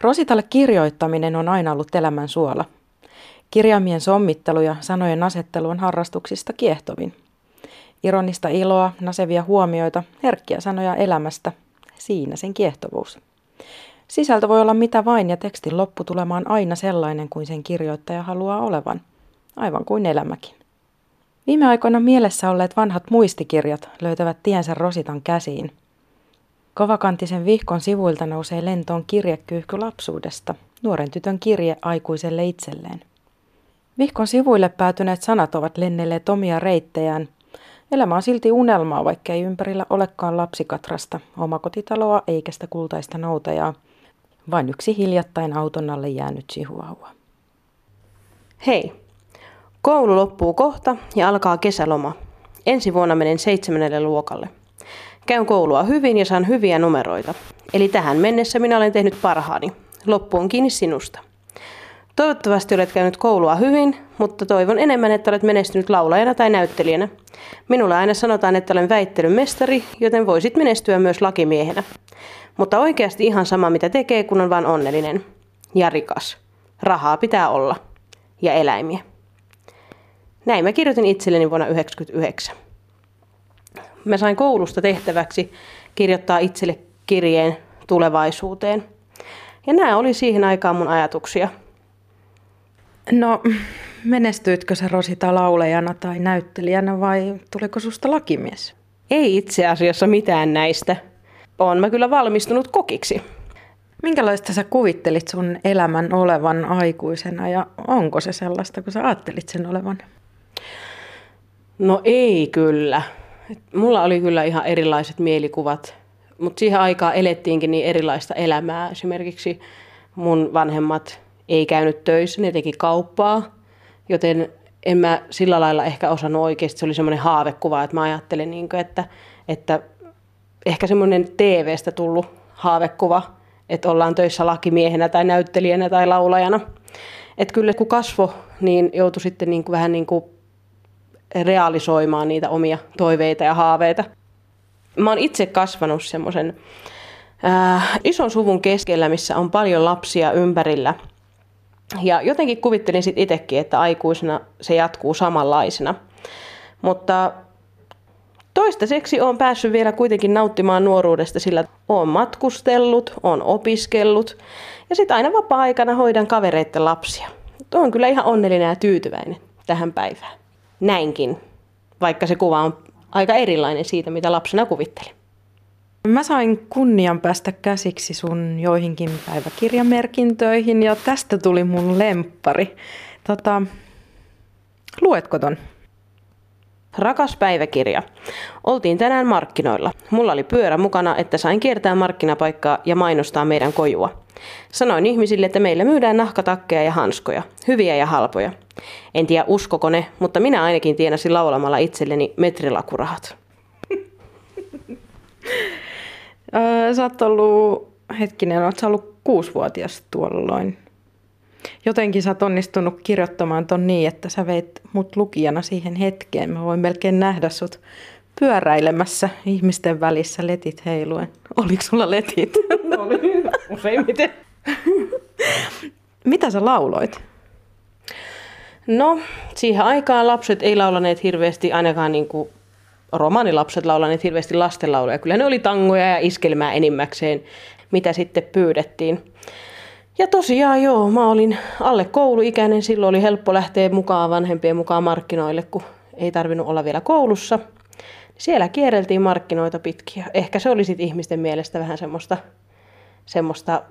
Rositalle kirjoittaminen on aina ollut elämän suola. Kirjaimien sommittelu ja sanojen asettelu on harrastuksista kiehtovin. Ironista iloa, nasevia huomioita, herkkiä sanoja elämästä, siinä sen kiehtovuus. Sisältö voi olla mitä vain ja tekstin lopputulema on aina sellainen kuin sen kirjoittaja haluaa olevan, aivan kuin elämäkin. Viime aikoina mielessä olleet vanhat muistikirjat löytävät tiensä Rositan käsiin. Kovakantisen vihkon sivuilta nousee lentoon kirjekyyhky lapsuudesta, nuoren tytön kirje aikuiselle itselleen. Vihkon sivuille päätyneet sanat ovat lennelleet omia reittejään. Elämä on silti unelmaa, vaikka ei ympärillä olekaan lapsikatrasta, omakotitaloa eikä sitä kultaista noutajaa, vain yksi hiljattain auton alle jäänyt chihuahua. Hei, koulu loppuu kohta ja alkaa kesäloma. Ensi vuonna menen seitsemännelle luokalle. Käyn koulua hyvin ja saan hyviä numeroita. Eli tähän mennessä minä olen tehnyt parhaani. Loppu on kiinni sinusta. Toivottavasti olet käynyt koulua hyvin, mutta toivon enemmän, että olet menestynyt laulajana tai näyttelijänä. Minulle aina sanotaan, että olen väittelyn mestari, joten voisit menestyä myös lakimiehenä. Mutta oikeasti ihan sama mitä tekee, kun on vain onnellinen. Ja rikas. Rahaa pitää olla. Ja eläimiä. Näin mä kirjoitin itselleni vuonna 1999. Mä sain koulusta tehtäväksi kirjoittaa itselle kirjeen tulevaisuuteen. Ja nämä oli siihen aikaan mun ajatuksia. No, menestyitkö sä Rosita laulajana tai näyttelijänä vai tuliko susta lakimies? Ei itse asiassa mitään näistä. Oon mä kyllä valmistunut kokiksi. Minkälaista sä kuvittelit sun elämän olevan aikuisena ja onko se sellaista, kun sä ajattelit sen olevan? No ei kyllä. Mulla oli kyllä ihan erilaiset mielikuvat, mutta siihen aikaan elettiinkin niin erilaista elämää. Esimerkiksi mun vanhemmat ei käynyt töissä, ne teki kauppaa, joten en mä sillä lailla ehkä osannut oikeasti. Se oli semmoinen haavekuva, että mä ajattelin, niin kuin, että, että ehkä semmoinen TV-stä tullut haavekuva, että ollaan töissä lakimiehenä tai näyttelijänä tai laulajana. Että kyllä kun kasvo, niin joutui sitten niin kuin vähän niin kuin realisoimaan niitä omia toiveita ja haaveita. Mä oon itse kasvanut semmoisen äh, ison suvun keskellä, missä on paljon lapsia ympärillä. Ja jotenkin kuvittelin sitten itsekin, että aikuisena se jatkuu samanlaisena. Mutta toistaiseksi olen päässyt vielä kuitenkin nauttimaan nuoruudesta, sillä olen matkustellut, olen opiskellut ja sitten aina vapaa-aikana hoidan kavereiden lapsia. Olen kyllä ihan onnellinen ja tyytyväinen tähän päivään näinkin, vaikka se kuva on aika erilainen siitä, mitä lapsena kuvittelin. Mä sain kunnian päästä käsiksi sun joihinkin päiväkirjamerkintöihin ja tästä tuli mun lemppari. Tota, luetko ton? Rakas päiväkirja. Oltiin tänään markkinoilla. Mulla oli pyörä mukana, että sain kiertää markkinapaikkaa ja mainostaa meidän kojua. Sanoin ihmisille, että meillä myydään nahkatakkeja ja hanskoja, hyviä ja halpoja. En tiedä uskoko ne, mutta minä ainakin tienasin laulamalla itselleni metrilakurahat. Sä oot ollut, hetkinen, oot sä ollut kuusivuotias tuolloin. Jotenkin sä oot onnistunut kirjoittamaan ton niin, että sä veit mut lukijana siihen hetkeen. Mä voin melkein nähdä sut pyöräilemässä ihmisten välissä letit heiluen. Oliko sulla letit? Oli useimmiten. Mitä sä lauloit? No, siihen aikaan lapset ei laulaneet hirveästi, ainakaan niin kuin romanilapset laulaneet hirveästi lastenlauluja. Kyllä ne oli tangoja ja iskelmää enimmäkseen, mitä sitten pyydettiin. Ja tosiaan joo, mä olin alle kouluikäinen, silloin oli helppo lähteä mukaan vanhempien mukaan markkinoille, kun ei tarvinnut olla vielä koulussa. Siellä kierreltiin markkinoita pitkiä. Ehkä se oli sitten ihmisten mielestä vähän semmoista, semmoista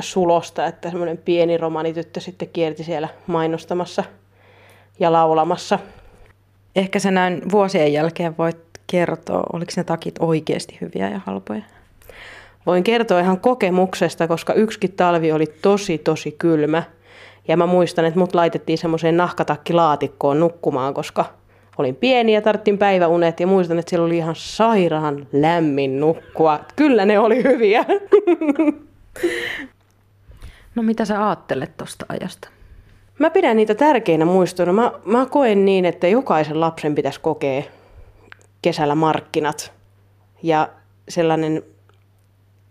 sulosta, että semmoinen pieni romanityttö sitten kierti siellä mainostamassa ja laulamassa. Ehkä se näin vuosien jälkeen voit kertoa, oliko ne takit oikeasti hyviä ja halpoja? Voin kertoa ihan kokemuksesta, koska yksikin talvi oli tosi tosi kylmä. Ja mä muistan, että mut laitettiin semmoiseen nahkatakkilaatikkoon nukkumaan, koska olin pieni ja tarttin päiväunet ja muistan, että siellä oli ihan sairaan lämmin nukkua. Kyllä ne oli hyviä. No mitä sä ajattelet tuosta ajasta? Mä pidän niitä tärkeinä muistoina. Mä, mä koen niin, että jokaisen lapsen pitäisi kokea kesällä markkinat ja sellainen,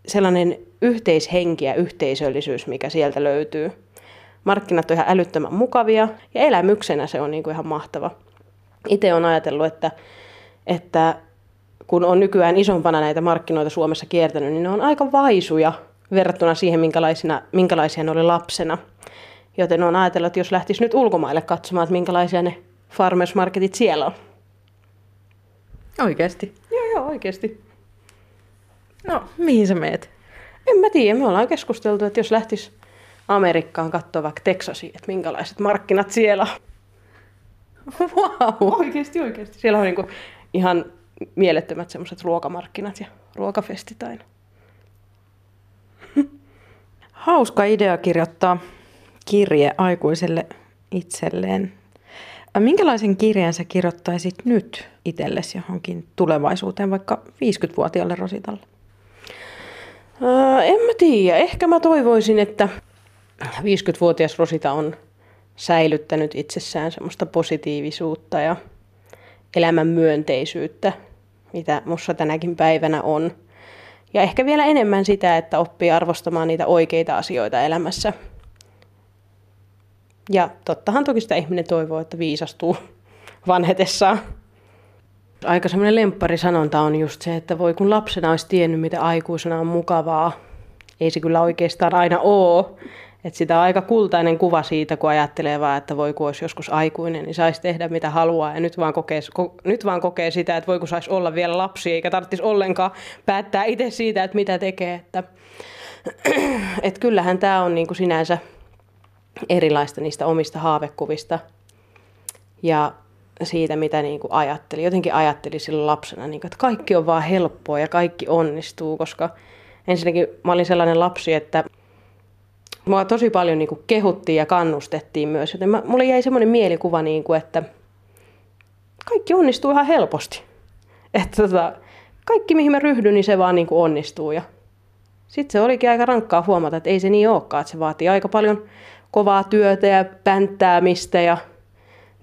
sellainen yhteishenki ja yhteisöllisyys, mikä sieltä löytyy. Markkinat on ihan älyttömän mukavia ja elämyksenä se on niin kuin ihan mahtava. Itse olen ajatellut, että, että kun on nykyään isompana näitä markkinoita Suomessa kiertänyt, niin ne on aika vaisuja verrattuna siihen, minkälaisia, minkälaisia ne oli lapsena. Joten on ajatellut, että jos lähtisi nyt ulkomaille katsomaan, että minkälaisia ne farmers marketit siellä on. Oikeasti? Joo, joo, oikeasti. No, mihin sä meet? En mä tiedä, me ollaan keskusteltu, että jos lähtis Amerikkaan katsoa vaikka Texasiin, että minkälaiset markkinat siellä on. Wow. Oikeasti, oikeasti. Siellä on niinku ihan mielettömät semmoiset ruokamarkkinat ja ruokafestit aina. Hauska idea kirjoittaa kirje aikuiselle itselleen. Minkälaisen kirjeen sä kirjoittaisit nyt itsellesi johonkin tulevaisuuteen, vaikka 50-vuotiaalle Rositalle? Öö, en mä tiedä. Ehkä mä toivoisin, että 50-vuotias Rosita on säilyttänyt itsessään semmoista positiivisuutta ja elämän myönteisyyttä, mitä mussa tänäkin päivänä on. Ja ehkä vielä enemmän sitä, että oppii arvostamaan niitä oikeita asioita elämässä. Ja tottahan toki sitä ihminen toivoo, että viisastuu vanhetessaan. Aika semmoinen lempparisanonta on just se, että voi kun lapsena olisi tiennyt, mitä aikuisena on mukavaa. Ei se kyllä oikeastaan aina oo. Et sitä on aika kultainen kuva siitä, kun ajattelee vaan, että voi kun olisi joskus aikuinen, niin saisi tehdä mitä haluaa. Ja nyt vaan kokee, ko, nyt vaan kokee sitä, että voi kun saisi olla vielä lapsi, eikä tarvitsisi ollenkaan päättää itse siitä, että mitä tekee. Että, et kyllähän tämä on niin kuin sinänsä erilaista niistä omista haavekuvista ja siitä, mitä niin kuin ajatteli. Jotenkin ajatteli silloin lapsena, niin kuin, että kaikki on vaan helppoa ja kaikki onnistuu, koska ensinnäkin mä olin sellainen lapsi, että mua tosi paljon niin kuin kehuttiin ja kannustettiin myös, joten mä, mulle jäi semmoinen mielikuva, niin kuin, että kaikki onnistuu ihan helposti. Että tota, kaikki mihin mä ryhdyn, niin se vaan niin kuin onnistuu. Ja sitten se olikin aika rankkaa huomata, että ei se niin olekaan, että se vaatii aika paljon kovaa työtä ja pänttäämistä ja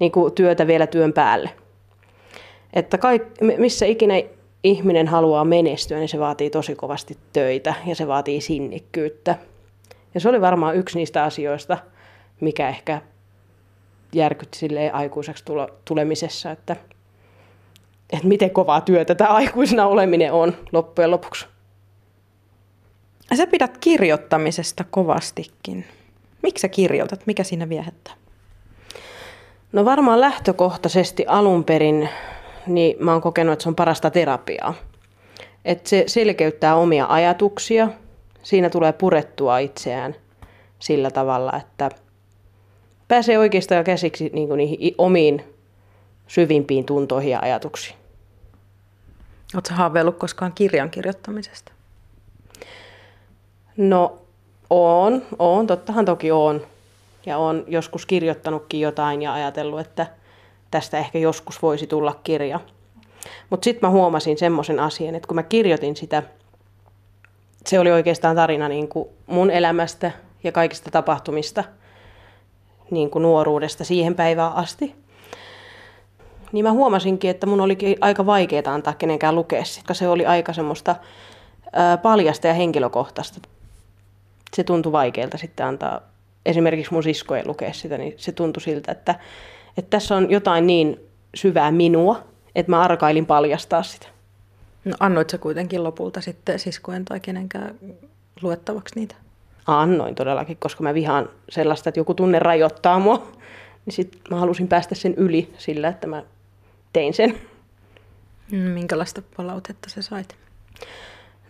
niin kuin työtä vielä työn päälle. Että kaik, missä ikinä ihminen haluaa menestyä, niin se vaatii tosi kovasti töitä ja se vaatii sinnikkyyttä. Ja se oli varmaan yksi niistä asioista, mikä ehkä järkytti silleen aikuiseksi tulo, tulemisessa, että, että miten kovaa työtä tämä aikuisena oleminen on loppujen lopuksi. Sä pidät kirjoittamisesta kovastikin. Miksi sä kirjoitat? Mikä siinä viehättää? No varmaan lähtökohtaisesti alun perin niin mä oon kokenut, että se on parasta terapiaa. Että se selkeyttää omia ajatuksia, siinä tulee purettua itseään sillä tavalla, että pääsee oikeastaan käsiksi niin kuin niihin omiin syvimpiin tuntoihin ja ajatuksiin. Oletko haaveillut koskaan kirjan kirjoittamisesta? No, on, on, tottahan toki on. Ja on joskus kirjoittanutkin jotain ja ajatellut, että tästä ehkä joskus voisi tulla kirja. Mutta sitten mä huomasin semmoisen asian, että kun mä kirjoitin sitä, se oli oikeastaan tarina niin kuin mun elämästä ja kaikista tapahtumista niin kuin nuoruudesta siihen päivään asti. Niin mä huomasinkin, että mun oli aika vaikeaa antaa kenenkään lukea sitä, se oli aika semmoista paljasta ja henkilökohtaista se tuntui vaikealta sitten antaa esimerkiksi mun siskojen lukea sitä, niin se tuntui siltä, että, että tässä on jotain niin syvää minua, että mä arkailin paljastaa sitä. No annoit sä kuitenkin lopulta sitten siskojen tai kenenkään luettavaksi niitä? Annoin todellakin, koska mä vihaan sellaista, että joku tunne rajoittaa mua. Niin sit mä halusin päästä sen yli sillä, että mä tein sen. Minkälaista palautetta sä sait?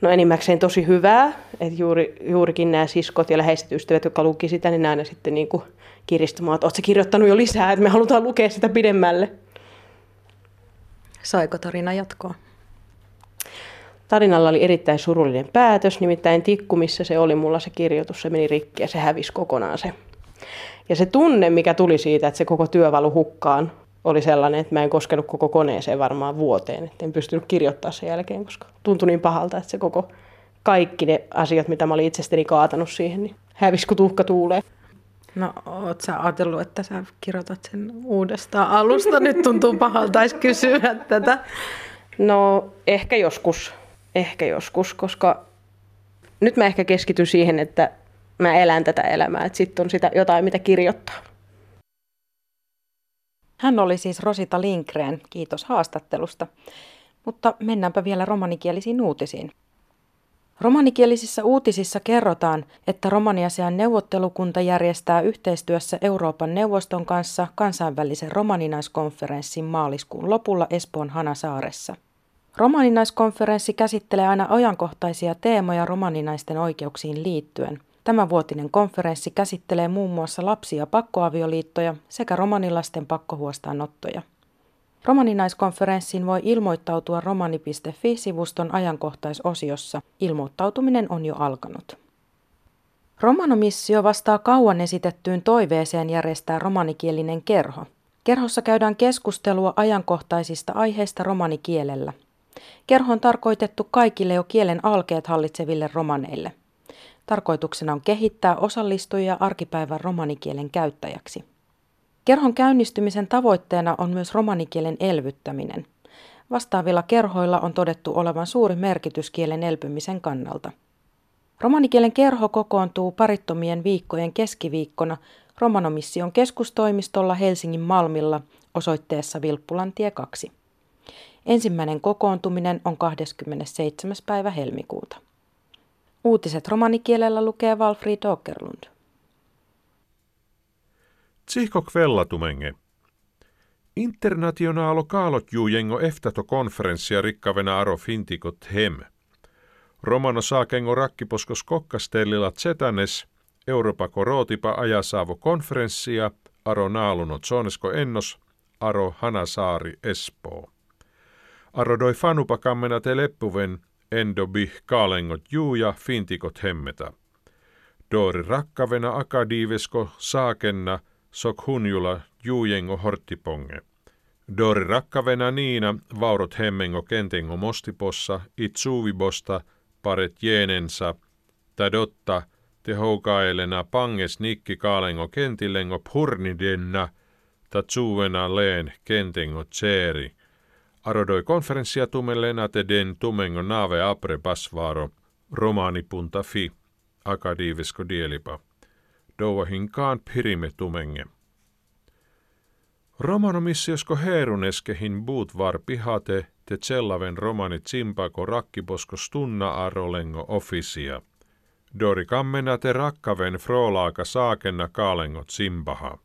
No enimmäkseen tosi hyvää, että juuri, juurikin nämä siskot ja läheiset ystävät, jotka luki sitä, niin aina sitten niin kuin kiristämään, että oletko kirjoittanut jo lisää, että me halutaan lukea sitä pidemmälle. Saiko tarina jatkoa? Tarinalla oli erittäin surullinen päätös, nimittäin tikku, missä se oli mulla se kirjoitus, se meni rikki ja se hävisi kokonaan se. Ja se tunne, mikä tuli siitä, että se koko työ valu hukkaan, oli sellainen, että mä en koskenut koko koneeseen varmaan vuoteen. Että en pystynyt kirjoittaa sen jälkeen, koska tuntui niin pahalta, että se koko kaikki ne asiat, mitä mä olin itsestäni kaatanut siihen, niin hävisi kun tuhka tuulee. No, oot sä ajatellut, että sä kirjoitat sen uudestaan alusta? Nyt tuntuu pahalta edes kysyä tätä. No, ehkä joskus. Ehkä joskus, koska nyt mä ehkä keskityn siihen, että mä elän tätä elämää, että sitten on sitä jotain, mitä kirjoittaa. Hän oli siis Rosita Lindgren, kiitos haastattelusta. Mutta mennäänpä vielä romanikielisiin uutisiin. Romanikielisissä uutisissa kerrotaan, että Romaniasian neuvottelukunta järjestää yhteistyössä Euroopan neuvoston kanssa kansainvälisen romaninaiskonferenssin maaliskuun lopulla Espoon Hanasaaressa. Romaninaiskonferenssi käsittelee aina ajankohtaisia teemoja romaninaisten oikeuksiin liittyen. Tämänvuotinen konferenssi käsittelee muun muassa lapsia ja pakkoavioliittoja sekä romanilasten pakkohuostaanottoja. Romaninaiskonferenssiin voi ilmoittautua romani.fi-sivuston ajankohtaisosiossa. Ilmoittautuminen on jo alkanut. Romanomissio vastaa kauan esitettyyn toiveeseen järjestää romanikielinen kerho. Kerhossa käydään keskustelua ajankohtaisista aiheista romanikielellä. Kerho on tarkoitettu kaikille jo kielen alkeet hallitseville romaneille. Tarkoituksena on kehittää osallistujia arkipäivän romanikielen käyttäjäksi. Kerhon käynnistymisen tavoitteena on myös romanikielen elvyttäminen. Vastaavilla kerhoilla on todettu olevan suuri merkitys kielen elpymisen kannalta. Romanikielen kerho kokoontuu parittomien viikkojen keskiviikkona Romanomission keskustoimistolla Helsingin Malmilla osoitteessa Vilppulantie 2. Ensimmäinen kokoontuminen on 27. päivä helmikuuta. Uutiset romanikielellä lukee Walfried Åkerlund. Tsihko kvellatumenge. Internationaalo kaalotjuujengo eftato konferenssia rikkavena aro fintikot hem. Romano saakengo rakkiposkos kokkastellilla zetanes, Euroopa korootipa ajasaavo konferenssia, aro naaluno zonesko ennos, aro Hanasaari Espoo. Aro doi fanupa kammena te leppuven, endobi kaalengot juuja fintikot hemmeta. Doori rakkavena akadiivesko saakenna – sok hunjula juujengo horttiponge. Dori rakkavena niina vaurot hemmengo kentengo mostipossa it suuvibosta paret jeenensa, tadotta te houkaelena panges nikki kaalengo kentilengo purnidenna, ta tsuvena leen kentengo tseeri. Arodoi konferenssia tumelena te den tumengo nave apre pasvaro, romaanipunta fi, akadiivisko dielipa douahinkaan pirime tumenge. Romanomissiosko heeruneskehin buut var pihate te tsellaven romanit simpako rakkiposko stunna arolengo ofisia. Dori kammena te rakkaven frolaaka saakenna kaalengot simpaha.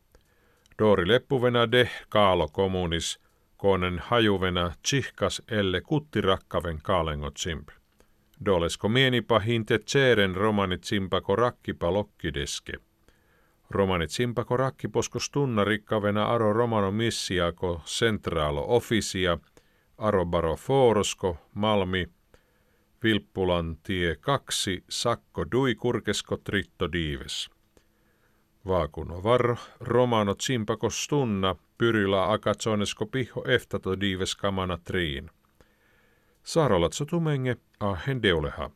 Dori leppuvena de kaalo kommunis, konen hajuvena tsihkas elle kuttirakkaven kaalengot simp. Dolesko mienipahin te tseeren romanit simpako rakkipa lokkideske. Romanit simpako rakkiposkos tunna rikkavena aro romano missiako centralo officia, aro baro forosko, Malmi, Vilppulan tie 2, sakko dui kurkesko tritto diives. Vaakuno varro, romano simpakos tunna, pyrila akatsonesko piho eftato diives kamana triin. Saarolatso tumenge, ahen deuleha.